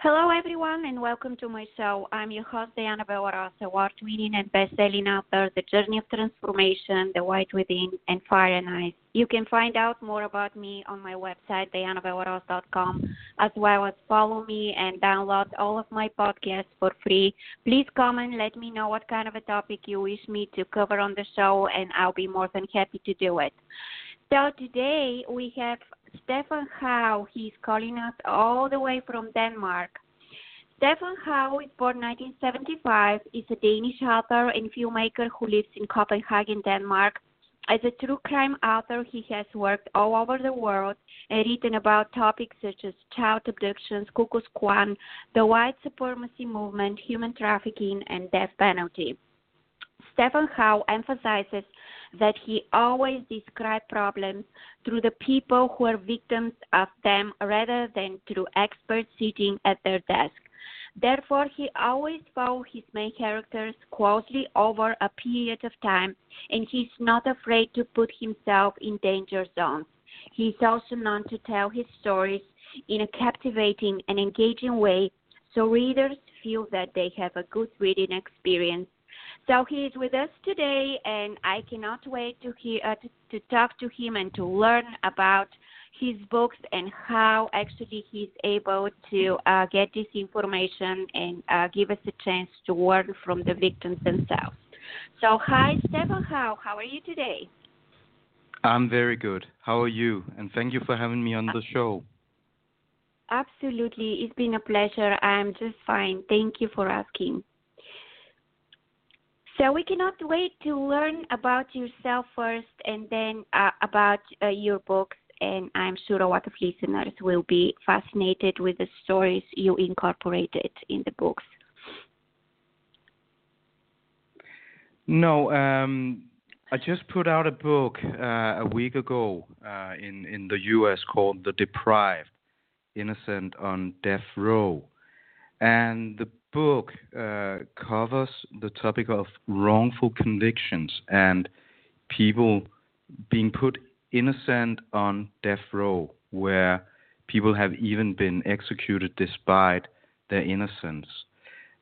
Hello, everyone, and welcome to my show. I'm your host, Diana Bellerose, award-winning and best-selling author, The Journey of Transformation, The Light Within, and Fire and Ice. You can find out more about me on my website, diannabellerose.com, as well as follow me and download all of my podcasts for free. Please comment, let me know what kind of a topic you wish me to cover on the show, and I'll be more than happy to do it. So today we have Steffen Hou. He's calling us all the way from Denmark. Steffen Hou is born 1975, is a Danish author and filmmaker who lives in Copenhagen, Denmark. As a true crime author, he has worked all over the world and written about topics such as child abductions, Ku Klux Klan, the white supremacy movement, human trafficking, and death penalty. Steffen Hou emphasizes that he always describes problems through the people who are victims of them rather than through experts sitting at their desk. Therefore, he always follows his main characters closely over a period of time, and he's not afraid to put himself in danger zones. He is also known to tell his stories in a captivating and engaging way so readers feel that they have a good reading experience so he is with us today, and I cannot wait to hear uh, to, to talk to him and to learn about his books and how actually he's able to uh, get this information and uh, give us a chance to learn from the victims themselves. So, hi, Steffen. How how are you today? I'm very good. How are you? And thank you for having me on the show. Absolutely, it's been a pleasure. I'm just fine. Thank you for asking. So we cannot wait to learn about yourself first and then uh, about uh, your books. And I'm sure a lot of listeners will be fascinated with the stories you incorporated in the books. No, um, I just put out a book uh, a week ago uh, in in the U.S. called "The Deprived: Innocent on Death Row," and the book uh, covers the topic of wrongful convictions and people being put innocent on death row, where people have even been executed despite their innocence.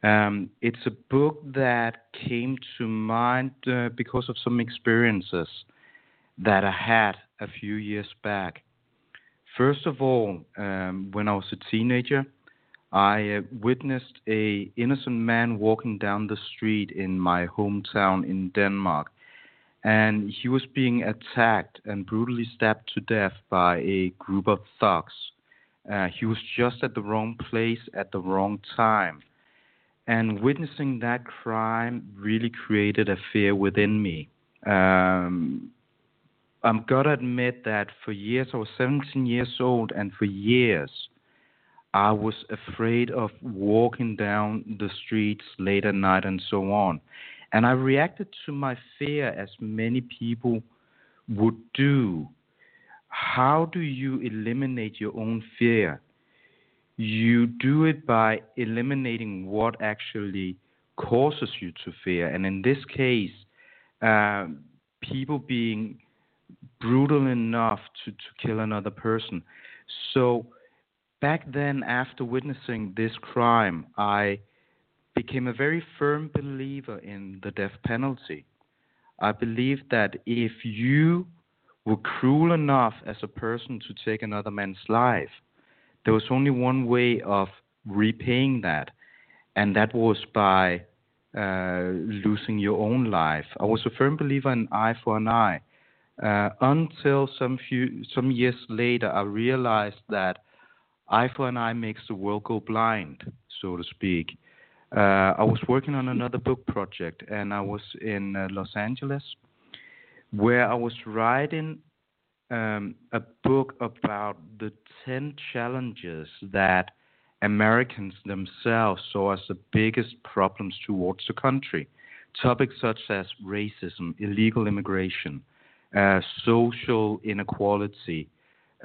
Um, it's a book that came to mind uh, because of some experiences that I had a few years back. First of all, um, when I was a teenager, I witnessed a innocent man walking down the street in my hometown in Denmark, and he was being attacked and brutally stabbed to death by a group of thugs. Uh, he was just at the wrong place at the wrong time. And witnessing that crime really created a fear within me. Um, I'm gotta admit that for years, I was 17 years old, and for years, I was afraid of walking down the streets late at night and so on. And I reacted to my fear as many people would do. How do you eliminate your own fear? You do it by eliminating what actually causes you to fear. And in this case, uh, people being brutal enough to, to kill another person. So back then, after witnessing this crime, I became a very firm believer in the death penalty. I believed that if you were cruel enough as a person to take another man's life, there was only one way of repaying that, and that was by uh, losing your own life. I was a firm believer in eye for an eye. Uh, until some few some years later, I realized that eye for an eye makes the world go blind, so to speak. Uh, I was working on another book project, and I was in uh, Los Angeles, where I was writing um, a book about the 10 challenges that Americans themselves saw as the biggest problems towards the country. Topics such as racism, illegal immigration, uh, social inequality,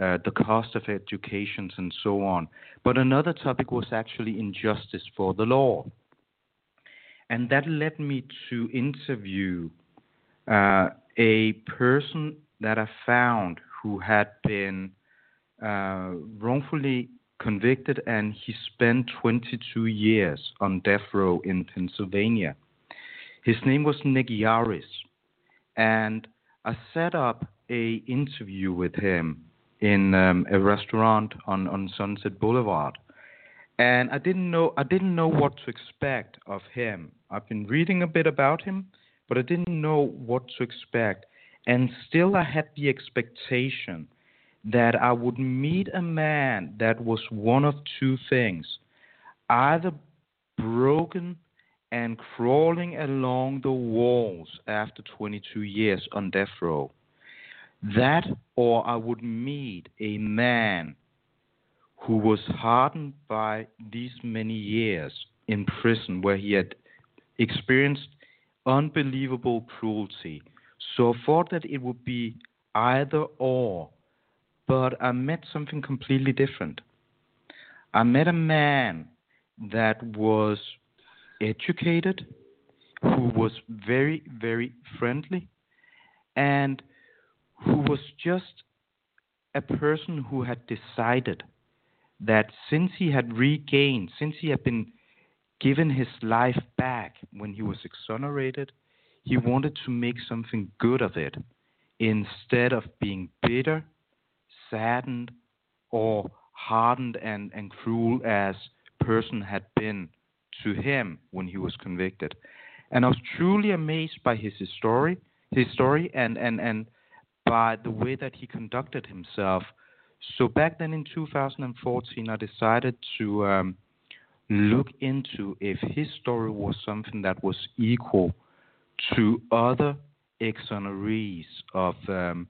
uh, the cost of education, and so on. But another topic was actually injustice for the law. And that led me to interview uh, a person that I found who had been uh, wrongfully convicted and he spent 22 years on death row in Pennsylvania. His name was Nick Yarris. And I set up a interview with him in um, a restaurant on, on Sunset Boulevard. And I didn't know I didn't know what to expect of him. I've been reading a bit about him, but I didn't know what to expect. And still I had the expectation that I would meet a man that was one of two things. Either broken and crawling along the walls after 22 years on death row. That, or I would meet a man who was hardened by these many years in prison where he had experienced unbelievable cruelty. So I thought that it would be either or, but I met something completely different. I met a man that was educated, who was very, very friendly, and who was just a person who had decided that since he had regained, since he had been given his life back when he was exonerated, he wanted to make something good of it instead of being bitter, saddened, or hardened and, and cruel as person had been to him when he was convicted. And I was truly amazed by his story, his story, and, and, and by the way that he conducted himself. So back then in 2014, I decided to um, look into if his story was something that was equal to other exonerees of um,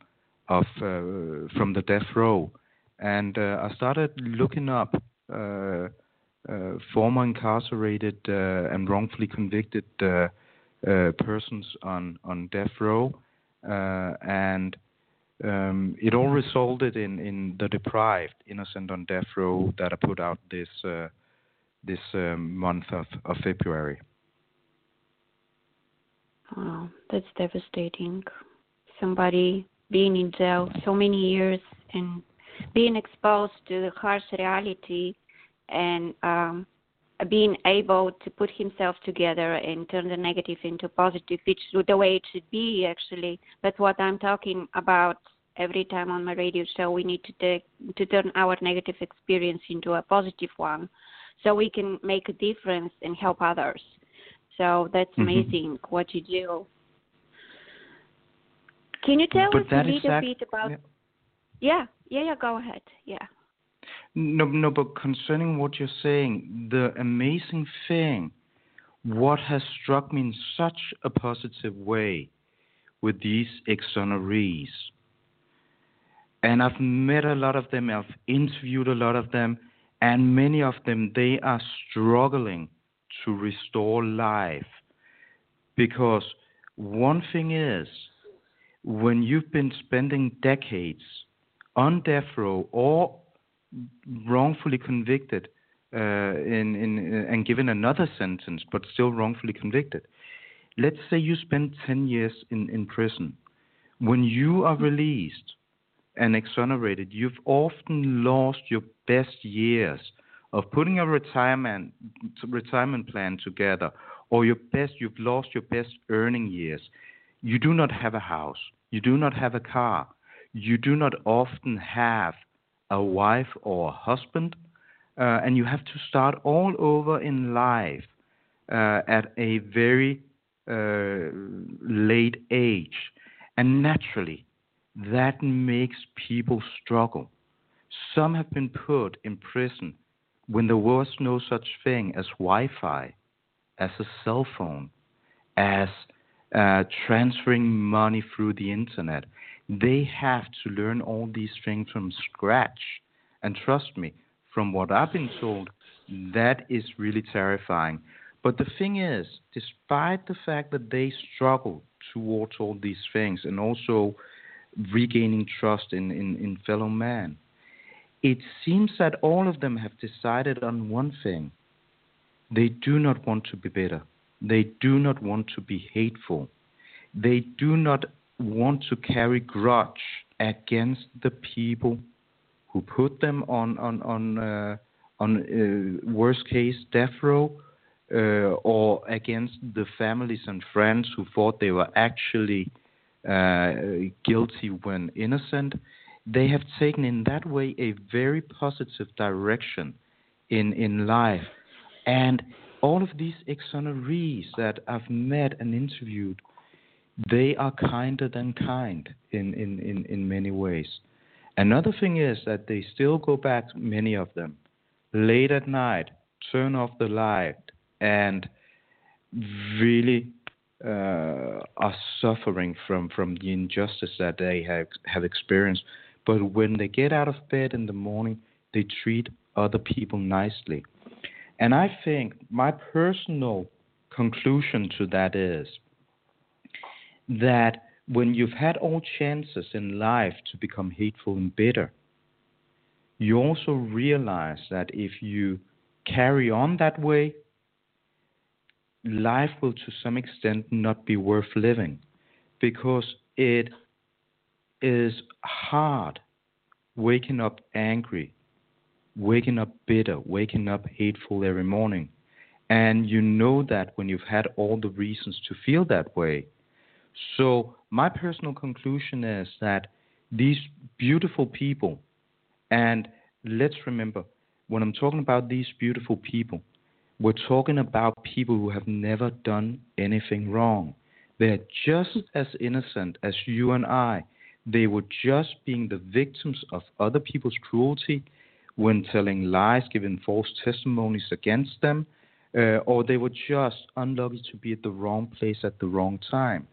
of uh, from the death row, and uh, I started looking up uh, uh, former incarcerated uh, and wrongfully convicted uh, persons on on death row, and um, it all resulted in in the deprived innocent on death row that I put out this uh, this um, month of, of February. Wow, that's devastating. Somebody being in jail so many years and being exposed to the harsh reality and um, being able to put himself together and turn the negative into positive, which is the way it should be actually. That's what I'm talking about every time on my radio show. We need to take, to turn our negative experience into a positive one, so we can make a difference and help others. So that's mm-hmm. amazing what you do. Can you tell but us a little exact, bit about? Yeah. yeah, yeah, yeah. Go ahead. Yeah. No, no, but concerning what you're saying, the amazing thing, what has struck me in such a positive way with these exonerees, and I've met a lot of them, I've interviewed a lot of them, and many of them, they are struggling to restore life. Because one thing is, when you've been spending decades on death row or wrongfully convicted uh, in, in, and given another sentence, but still wrongfully convicted. Let's say you spend 10 years in, in prison. When you are released and exonerated, you've often lost your best years of putting a retirement retirement plan together, or your best you've lost your best earning years. You do not have a house. You do not have a car. You do not often have a wife or a husband, uh, and you have to start all over in life uh, at a very uh, late age. And naturally, that makes people struggle. Some have been put in prison when there was no such thing as Wi Fi, as a cell phone, as uh, transferring money through the internet. They have to learn all these things from scratch. And trust me, from what I've been told, that is really terrifying. But the thing is, despite the fact that they struggle towards all these things and also regaining trust in, in, in fellow man, it seems that all of them have decided on one thing. They do not want to be bitter. They do not want to be hateful. They do not want to carry grudge against the people who put them on on on uh, on uh, worst case death row, uh, or against the families and friends who thought they were actually uh, guilty when innocent. They have taken in that way a very positive direction in in life, and all of these exonerees that I've met and interviewed, they are kinder than kind in, in, in, in many ways. Another thing is that they still go back, many of them, late at night, turn off the light, and really uh, are suffering from, from the injustice that they have, have experienced. But when they get out of bed in the morning, they treat other people nicely. And I think my personal conclusion to that is that when you've had all chances in life to become hateful and bitter, you also realize that if you carry on that way, life will to some extent not be worth living because it is hard waking up angry waking up bitter, waking up hateful every morning. And you know that when you've had all the reasons to feel that way. So, my personal conclusion is that these beautiful people, and let's remember, when I'm talking about these beautiful people, we're talking about people who have never done anything wrong. They're just as innocent as you and I. They were just being the victims of other people's cruelty when telling lies, giving false testimonies against them, uh, or they were just unlucky to be at the wrong place at the wrong time.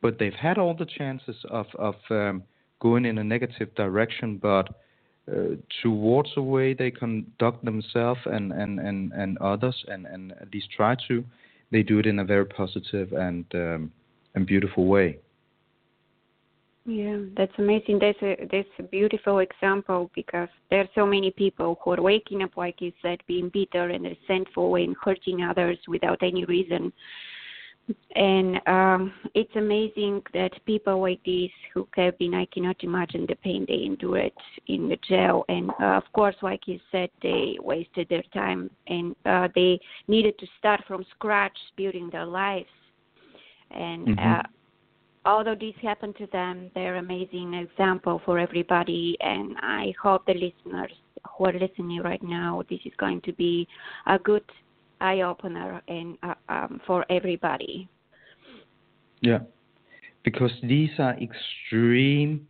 But they've had all the chances of, of um, going in a negative direction, but uh, towards the way they conduct themselves and, and, and, and others, and, and at least try to, they do it in a very positive and, um, and beautiful way. Yeah, that's amazing. That's a that's a beautiful example because there are so many people who are waking up, like you said, being bitter and resentful and hurting others without any reason. And um, it's amazing that people like this who have been, I cannot imagine the pain they endured in the jail. And uh, of course, like you said, they wasted their time and uh, they needed to start from scratch building their lives. And mm-hmm. uh, although this happened to them, they're amazing example for everybody. And I hope the listeners who are listening right now, this is going to be a good eye opener and uh, um, for everybody. Yeah, because these are extreme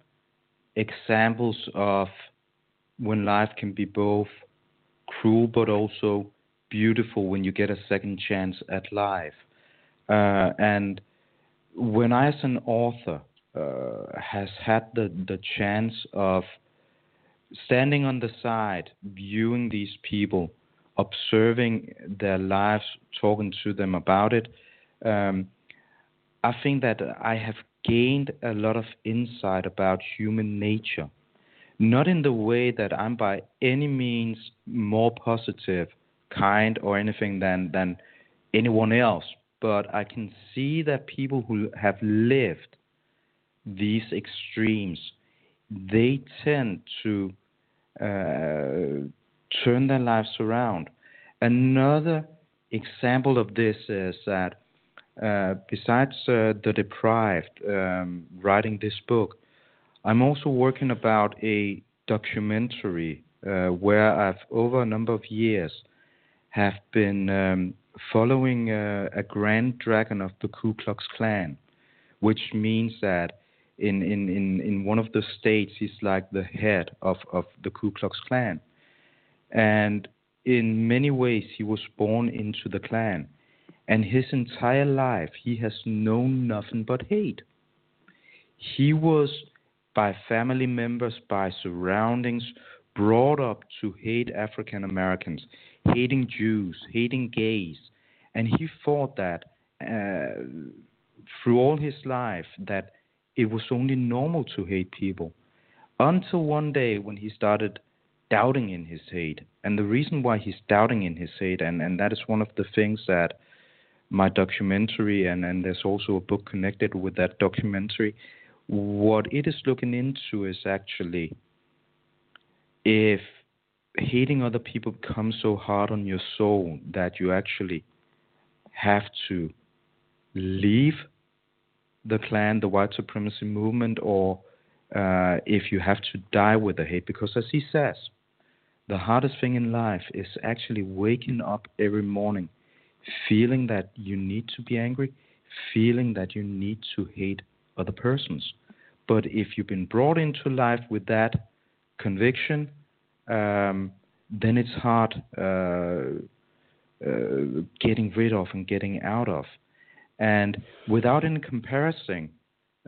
examples of when life can be both cruel but also beautiful when you get a second chance at life. Uh, and when I, as an author, uh, has had the, the chance of standing on the side, viewing these people, observing their lives, talking to them about it, um, I think that I have gained a lot of insight about human nature. Not in the way that I'm by any means more positive, kind, or anything than, than anyone else, but I can see that people who have lived these extremes, they tend to uh, turn their lives around. Another example of this is that uh, besides uh, the deprived um, writing this book, I'm also working about a documentary uh, where I've over a number of years have been um, following uh, a grand dragon of the Ku Klux Klan, which means that in, in, in, in one of the states, he's like the head of, of the Ku Klux Klan. And in many ways, he was born into the Klan. And his entire life, he has known nothing but hate. He was, by family members, by surroundings, brought up to hate African Americans, hating Jews, hating gays. And he thought that uh, through all his life that it was only normal to hate people. Until one day when he started doubting in his hate. And the reason why he's doubting in his hate, and, and that is one of the things that my documentary, and, and there's also a book connected with that documentary, what it is looking into is actually if hating other people becomes so hard on your soul that you actually have to leave the Klan, the white supremacy movement, or uh, if you have to die with the hate. Because as he says, the hardest thing in life is actually waking up every morning feeling that you need to be angry, feeling that you need to hate other persons. But if you've been brought into life with that conviction, um, then it's hard uh, uh, getting rid of and getting out of. And without any comparison,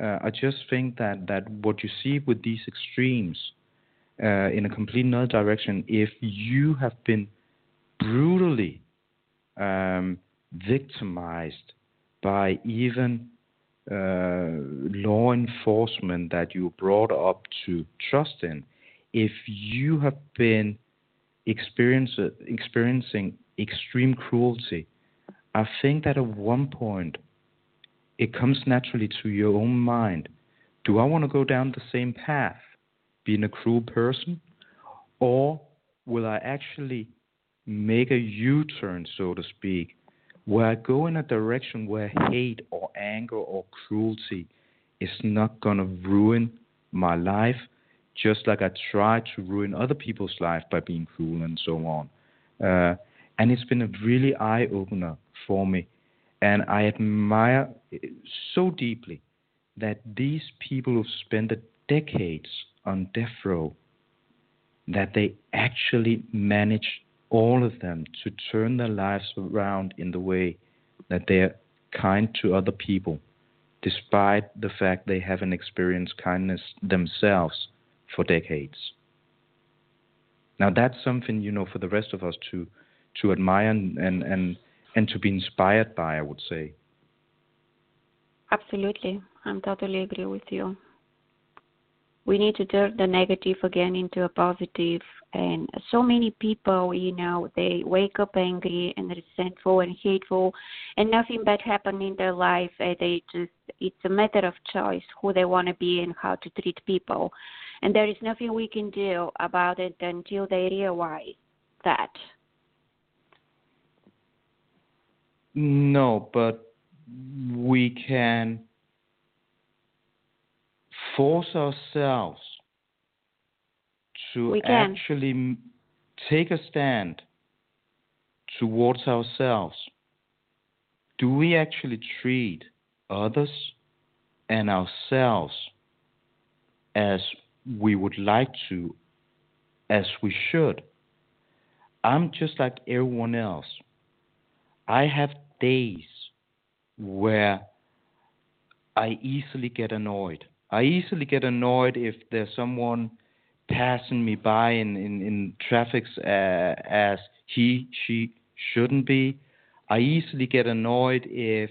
uh, I just think that, that what you see with these extremes uh, in a complete another direction, if you have been brutally um, victimized by even uh, law enforcement that you brought up to trust in, if you have been experiencing extreme cruelty, I think that at one point it comes naturally to your own mind. Do I want to go down the same path, being a cruel person? Or will I actually make a U turn, so to speak, where I go in a direction where hate or anger or cruelty is not going to ruin my life, just like I tried to ruin other people's life by being cruel and so on. Uh, and it's been a really eye opener for me. And I admire so deeply that these people who've spent decades on death row, that they actually managed all of them to turn their lives around in the way that they're kind to other people, despite the fact they haven't experienced kindness themselves for decades. Now that's something you know for the rest of us to to admire and and and, and to be inspired by. I would say. Absolutely, I'm totally agree with you we need to turn the negative again into a positive. And so many people you know they wake up angry and resentful and hateful and nothing bad happened in their life. And they just it's a matter of choice who they want to be and how to treat people. And there is nothing we can do about it until they realize that. No but we can force ourselves to actually take a stand towards ourselves. Do we actually treat others and ourselves as we would like to, as we should? I'm just like everyone else. I have days where I easily get annoyed. I easily get annoyed if there's someone passing me by in in, in traffic uh, as he she shouldn't be. I easily get annoyed if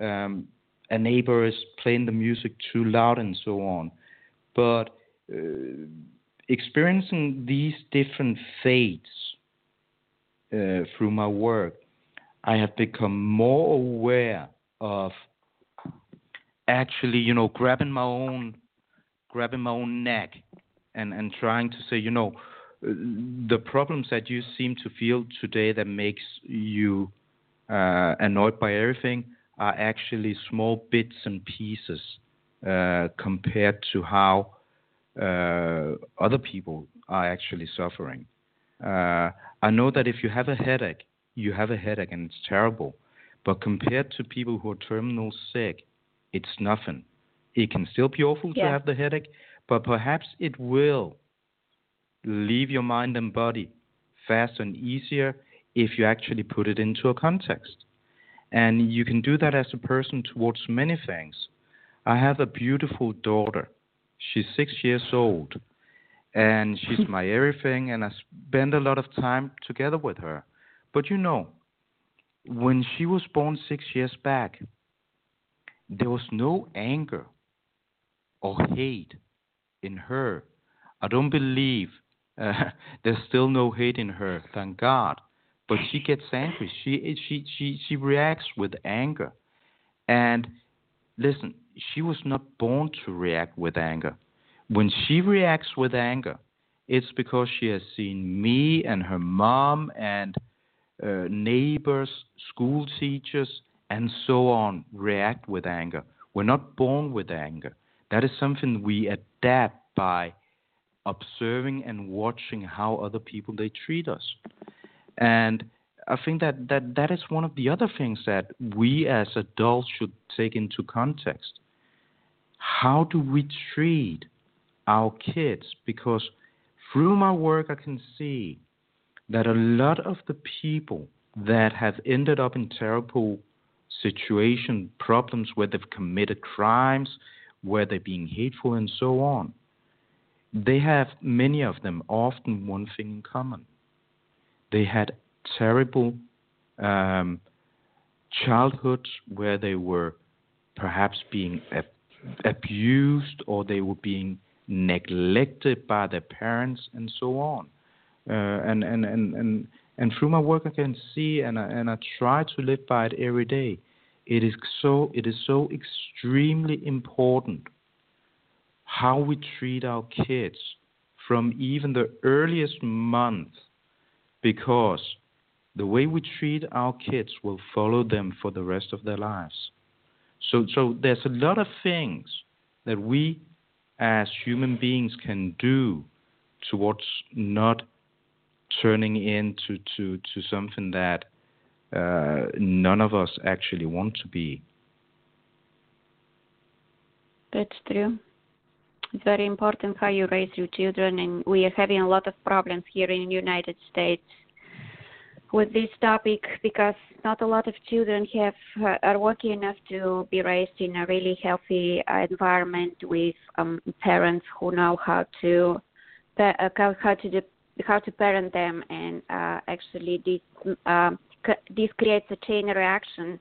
um, a neighbor is playing the music too loud and so on. But uh, experiencing these different fates uh, through my work, I have become more aware of actually, you know, grabbing my own, grabbing my own neck, and and trying to say, you know, the problems that you seem to feel today that makes you uh, annoyed by everything are actually small bits and pieces uh, compared to how uh, other people are actually suffering. Uh, I know that if you have a headache, you have a headache and it's terrible. But compared to people who are terminal sick, it's nothing. It can still be awful Yeah. to have the headache, but perhaps it will leave your mind and body faster and easier if you actually put it into a context. And you can do that as a person towards many things. I have a beautiful daughter. She's six years old, and she's my everything, and I spend a lot of time together with her. But you know, when she was born six years back, there was no anger or hate in her. I don't believe uh, there's still no hate in her, thank God. But she gets angry. She she she she reacts with anger. And listen, she was not born to react with anger. When she reacts with anger, it's because she has seen me and her mom and uh, neighbors, school teachers, and so on react with anger. We're not born with anger. That is something we adapt by observing and watching how other people they treat us. And I think that, that that is one of the other things that we as adults should take into context. How do we treat our kids? Because through my work, I can see that a lot of the people that have ended up in terrible situation, problems where they've committed crimes, where they're being hateful, and so on, they have many of them often one thing in common. They had terrible um, childhoods where they were perhaps being ab- abused or they were being neglected by their parents and so on. Uh, and, and, and, and, and through my work, I can see and I, and I try to live by it every day. It is so it is so extremely important how we treat our kids from even the earliest month because the way we treat our kids will follow them for the rest of their lives. So, so there's a lot of things that we as human beings can do towards not turning into to, to something that uh, none of us actually want to be. That's true. It's very important how you raise your children, and we are having a lot of problems here in the United States with this topic because not a lot of children have uh, are lucky enough to be raised in a really healthy environment with um, parents who know how to uh, how to de- how to parent them, and uh, actually this um, this creates a chain reaction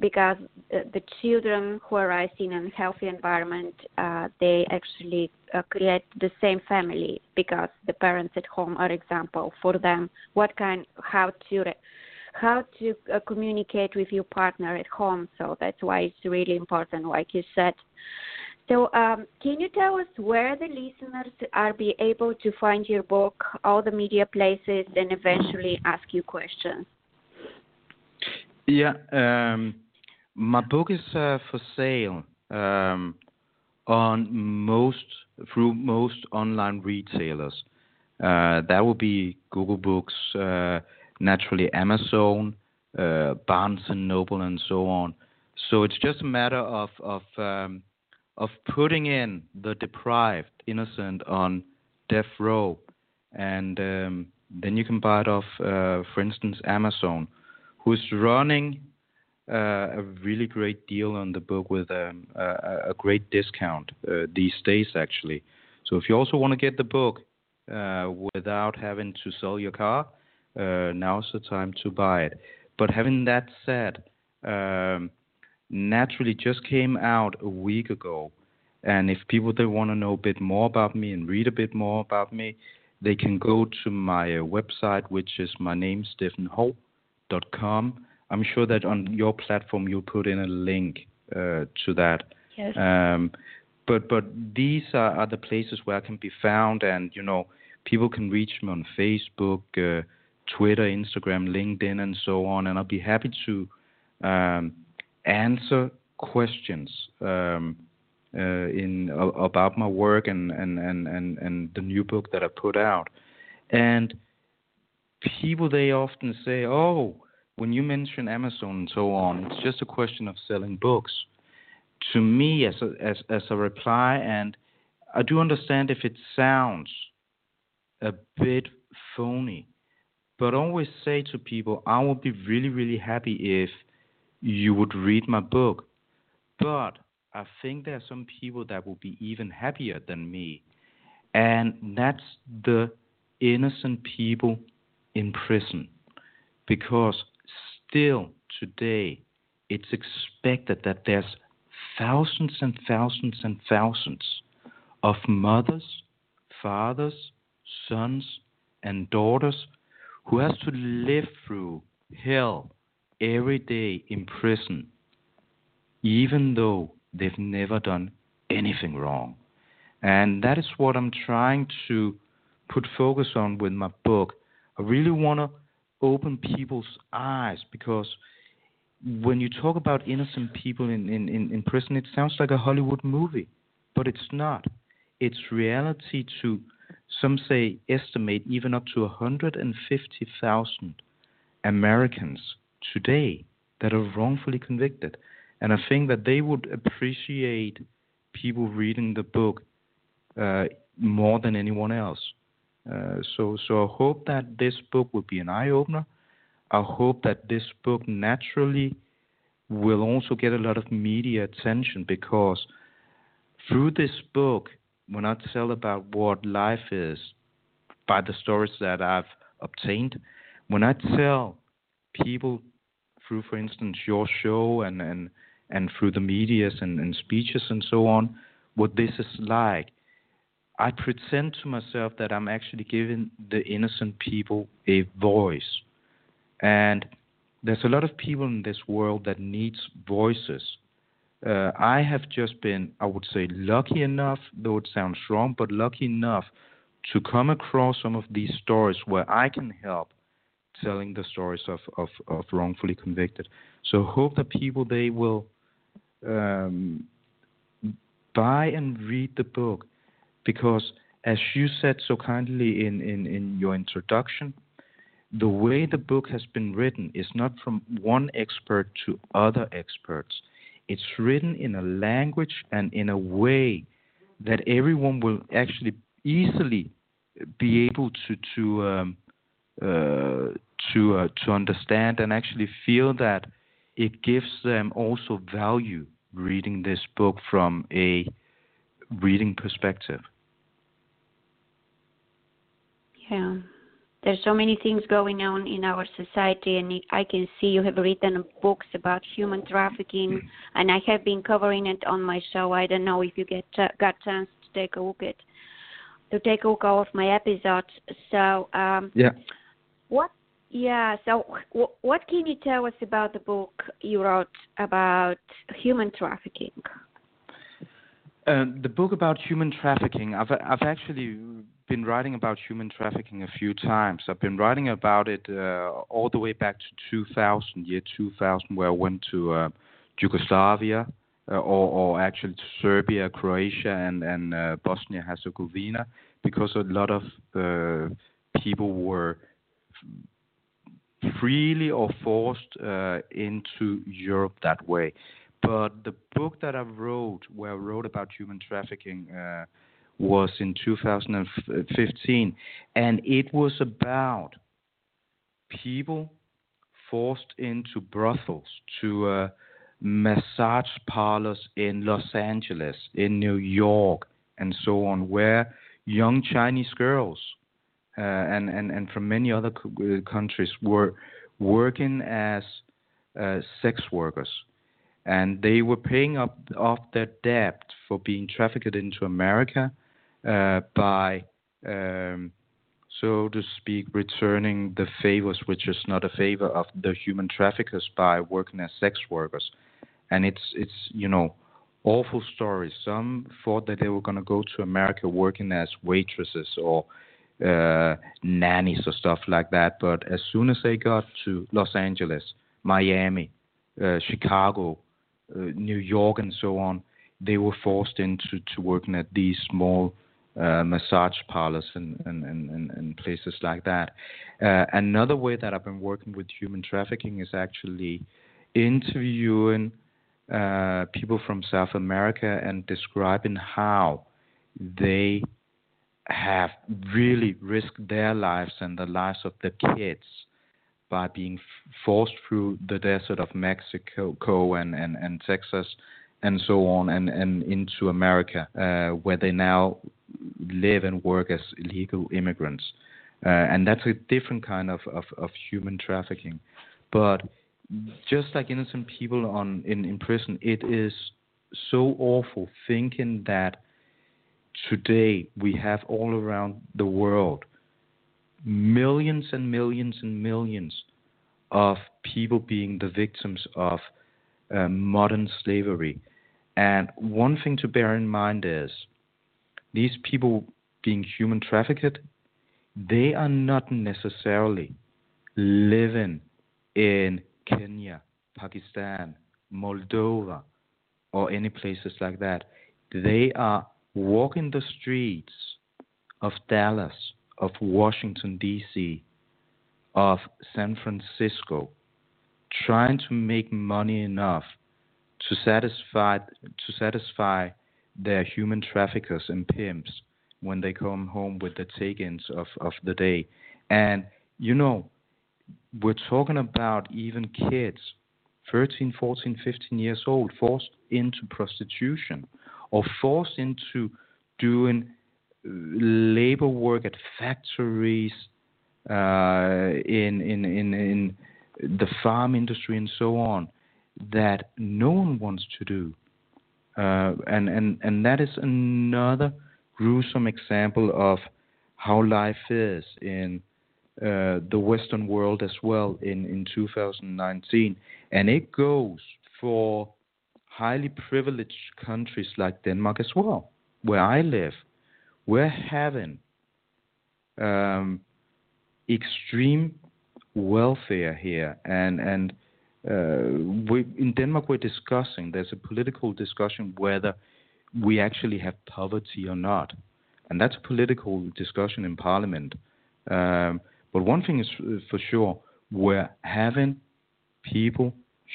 because the children who are raised in a healthy environment, uh, they actually uh, create the same family because the parents at home are example for them. What kind, how to, re- how to uh, communicate with your partner at home. So that's why it's really important, like you said. So, um, can you tell us where the listeners are be able to find your book, all the media places, and eventually ask you questions? Yeah, um, my book is uh, for sale um, on most through most online retailers. Uh, that would be Google Books, uh, naturally Amazon, uh, Barnes and Noble, and so on. So it's just a matter of of um, of putting in the deprived innocent on death row, and um, then you can buy it off, uh, for instance, Amazon, who's running uh, a really great deal on the book with um, a, a great discount uh, these days, actually. So if you also want to get the book uh, without having to sell your car, uh, now's the time to buy it. But having that said, um, naturally just came out a week ago. And if people they want to know a bit more about me and read a bit more about me, they can go to my uh, website, which is my name, steffenhou.com. I'm sure that on your platform you'll put in a link uh, to that. Yes. Um, but but these are, are the places where I can be found, and you know people can reach me on Facebook, uh, Twitter, Instagram, LinkedIn, and so on, and I'll be happy to um, answer questions um, uh, in about my work and, and, and, and, and the new book that I put out. And people they often say, "Oh, when you mention Amazon and so on, it's just a question of selling books." to me as a as as a reply, and I do understand if it sounds a bit phony, but always say to people, I would be really really happy if you would read my book. But I think there are some people that will be even happier than me, and that's the innocent people in prison, because still today it's expected that there's thousands and thousands and thousands of mothers, fathers, sons, and daughters who has to live through hell every day in prison, even though they've never done anything wrong. And that is what I'm trying to put focus on with my book. I really want to open people's eyes because when you talk about innocent people in, in, in, prison, it sounds like a Hollywood movie, but it's not. It's reality to, some say, estimate even up to 150,000 Americans today that are wrongfully convicted. And I think that they would appreciate people reading the book uh, more than anyone else. Uh, so, so I hope that this book will be an eye opener. I hope that this book naturally will also get a lot of media attention because through this book, when I tell about what life is by the stories that I've obtained, when I tell people through, for instance, your show and and and through the medias and, and speeches and so on, what this is like, I pretend to myself that I'm actually giving the innocent people a voice. And there's a lot of people in this world that needs voices. Uh, I have just been, I would say, lucky enough, though it sounds wrong, but lucky enough to come across some of these stories where I can help telling the stories of, of, of wrongfully convicted. So hope that people they will um, buy and read the book because as you said so kindly in, in, in your introduction, the way the book has been written is not from one expert to other experts. It's written in a language and in a way that everyone will actually easily be able to to um, to uh, to understand and actually feel that it gives them also value reading this book from a reading perspective. Yeah. There's so many things going on in our society, and I can see you have written books about human trafficking, and I have been covering it on my show. I don't know if you get uh, got chance to take a look at to take a look of my episodes. So um, yeah, what? Yeah. So w- what can you tell us about the book you wrote about human trafficking? Uh, the book about human trafficking, I've I've actually been writing about human trafficking a few times. I've been writing about it uh, all the way back to 2000, year 2000, where I went to uh, Yugoslavia, uh, or, or actually to Serbia, Croatia, and, and uh, Bosnia Herzegovina, because a lot of uh, people were freely or forced uh, into Europe that way. But the book that I wrote, where I wrote about human trafficking was in 2015, and it was about people forced into brothels, to uh, massage parlors in Los Angeles, in New York, and so on, where young Chinese girls uh, and, and, and from many other co- uh, countries were working as uh, sex workers. And they were paying up off their debt for being trafficked into America uh, by, um, so to speak, returning the favors, which is not a favor of the human traffickers, by working as sex workers. And it's it's you know awful stories. Some thought that they were going to go to America working as waitresses or uh, nannies or stuff like that. But as soon as they got to Los Angeles, Miami, uh, Chicago, uh, New York, and so on, they were forced into to working at these small uh, massage parlors and, and, and, and, places like that. Uh, another way that I've been working with human trafficking is actually interviewing uh, people from South America and describing how they have really risked their lives and the lives of their kids by being forced through the desert of Mexico and, and, and Texas and so on and, and into America, uh, where they now live and work as illegal immigrants. Uh, and that's a different kind of, of, of human trafficking. But just like innocent people on in, in prison, it is so awful thinking that today we have all around the world millions and millions and millions of people being the victims of uh, modern slavery. And one thing to bear in mind is these people being human trafficked, they are not necessarily living in Kenya, Pakistan, Moldova, or any places like that. They are walking the streets of Dallas, of Washington, D.C., of San Francisco, trying to make money enough to satisfy to satisfy their human traffickers and pimps when they come home with the take-ins of, of the day. And you know, we're talking about even kids, 13, 14, 15 years old, forced into prostitution or forced into doing uh, labor work at factories, uh, in, in, in, in the farm industry and so on, that no one wants to do. Uh, and, and, and that is another gruesome example of how life is in uh, the Western world as well in, in 2019. And it goes for highly privileged countries like Denmark as well, where I live. We're having um, extreme welfare here, and and uh, we, in Denmark we're discussing. There's a political discussion whether we actually have poverty or not, and that's a political discussion in Parliament. Um, but one thing is for sure: we're having people,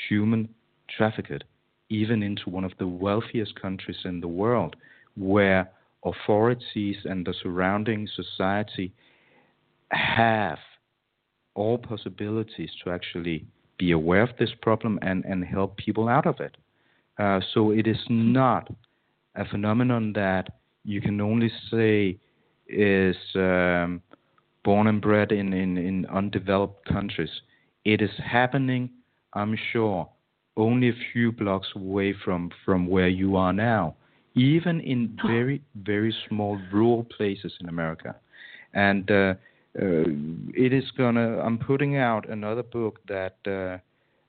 human trafficked, even into one of the wealthiest countries in the world, where authorities and the surrounding society have all possibilities to actually be aware of this problem and, and help people out of it. Uh, so it is not a phenomenon that you can only say is um, born and bred in, in, in undeveloped countries. It is happening, I'm sure, only a few blocks away from, from where you are now, even in very, very small rural places in America. And uh, uh, it is gonna. I'm putting out another book that, uh,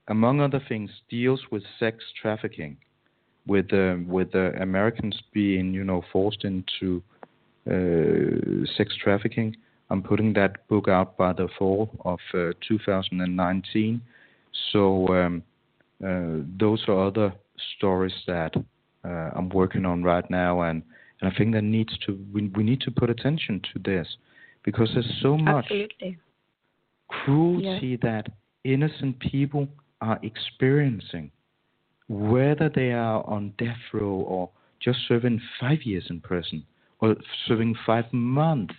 among other things, deals with sex trafficking, with uh, with Americans being, you know, forced into sex trafficking. I'm putting that book out by the fall of 2019. So um, those are other stories that I'm working on right now, and and I think that needs to we, we need to put attention to this because there's so much Absolutely. cruelty that innocent people are experiencing, whether they are on death row or just serving five years in prison or serving five months.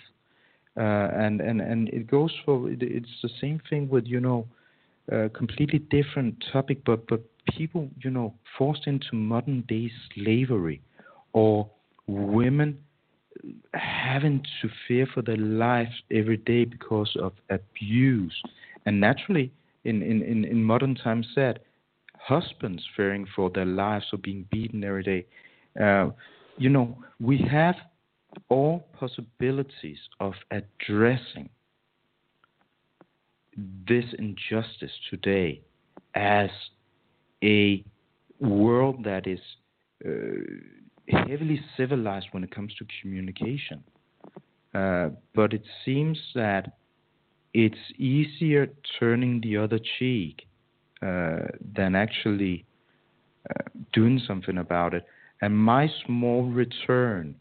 Uh, and, and, and it goes for it's the same thing with you know a completely different topic but but people you know forced into modern day slavery or women having to fear for their lives every day because of abuse. And naturally, in, in, in, in modern times, said husbands fearing for their lives or being beaten every day. Uh, you know, we have all possibilities of addressing this injustice today as a world that is uh, heavily civilized when it comes to communication. Uh, but it seems that it's easier turning the other cheek uh, than actually uh, doing something about it. And my small return,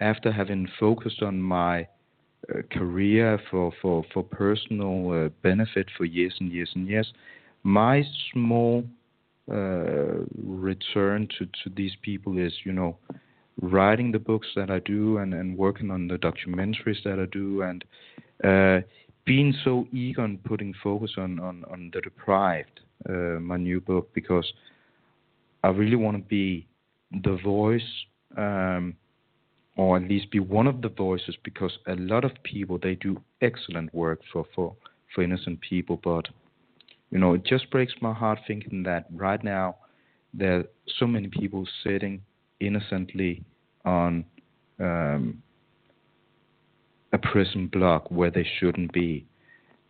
after having focused on my career for, for, for personal uh, benefit for years and years and years, my small uh, return to, to these people is, you know, writing the books that I do and, and working on the documentaries that I do and uh, being so eager on putting focus on, on, on The Deprived, uh, my new book, because I really want to be the voice, um, or at least be one of the voices, because a lot of people, they do excellent work for, for, for innocent people, but you know, it just breaks my heart thinking that right now there are so many people sitting innocently on um, a prison block where they shouldn't be.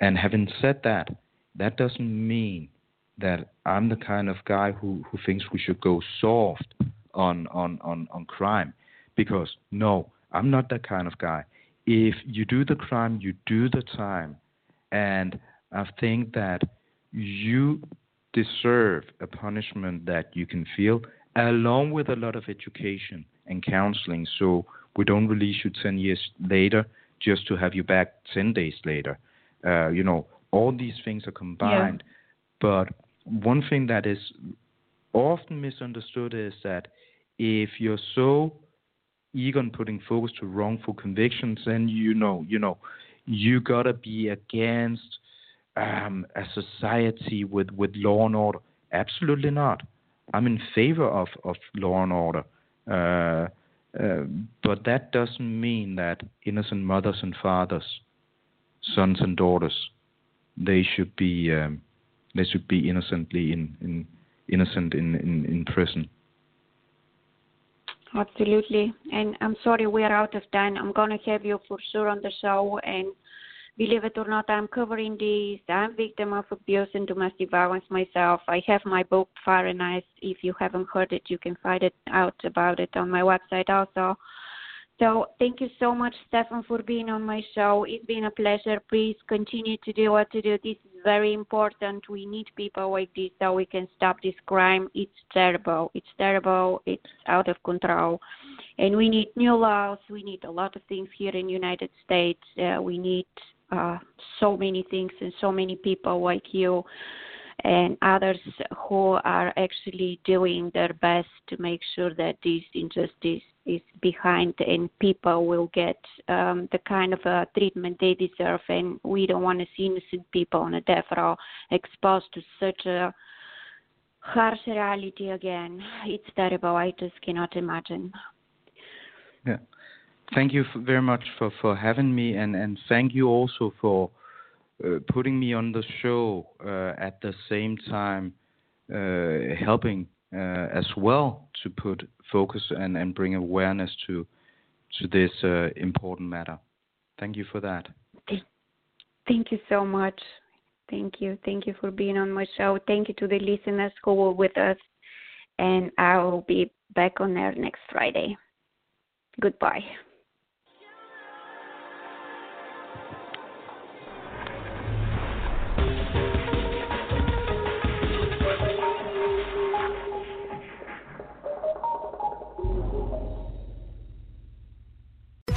And having said that, that doesn't mean that I'm the kind of guy who, who thinks we should go soft on, on, on, on crime. Because no, I'm not that kind of guy. If you do the crime, you do the time. And I think that you deserve a punishment that you can feel, along with a lot of education and counseling. So we don't release you 10 years later just to have you back 10 days later. Uh, you know, all these things are combined. Yeah. But one thing that is often misunderstood is that if you're so eager on putting focus to wrongful convictions, then you know, you know, you gotta be against um, a society with, with law and order. Absolutely not. I'm in favor of, of law and order. Uh, uh, but that doesn't mean that innocent mothers and fathers, sons and daughters, they should be um, they should be innocently in, in innocent in, in, in prison. Absolutely. And I'm sorry we're out of time. I'm gonna have you for sure on the show and believe it or not, I'm covering this. I'm victim of abuse and domestic violence myself. I have my book Fire and Ice. If you haven't heard it, you can find it out about it on my website also. So thank you so much, Steffen, for being on my show. It's been a pleasure. Please continue to do what you do. This is very important. We need people like this so we can stop this crime. It's terrible. It's terrible. It's out of control. And we need new laws. We need a lot of things here in the United States. Uh, we need uh, so many things and so many people like you and others who are actually doing their best to make sure that this injustice is behind and people will get um, the kind of uh, treatment they deserve. And we don't want to see innocent people on a death row exposed to such a harsh reality again. It's terrible. I just cannot imagine. Yeah thank you very much for, for having me, and, and thank you also for putting me on the show uh, at the same time, uh, helping uh, as well to put focus and, and bring awareness to to this uh, important matter. Thank you for that. Thank you so much. Thank you. Thank you for being on my show. Thank you to the listeners who were with us. And I will be back on air next Friday. Goodbye.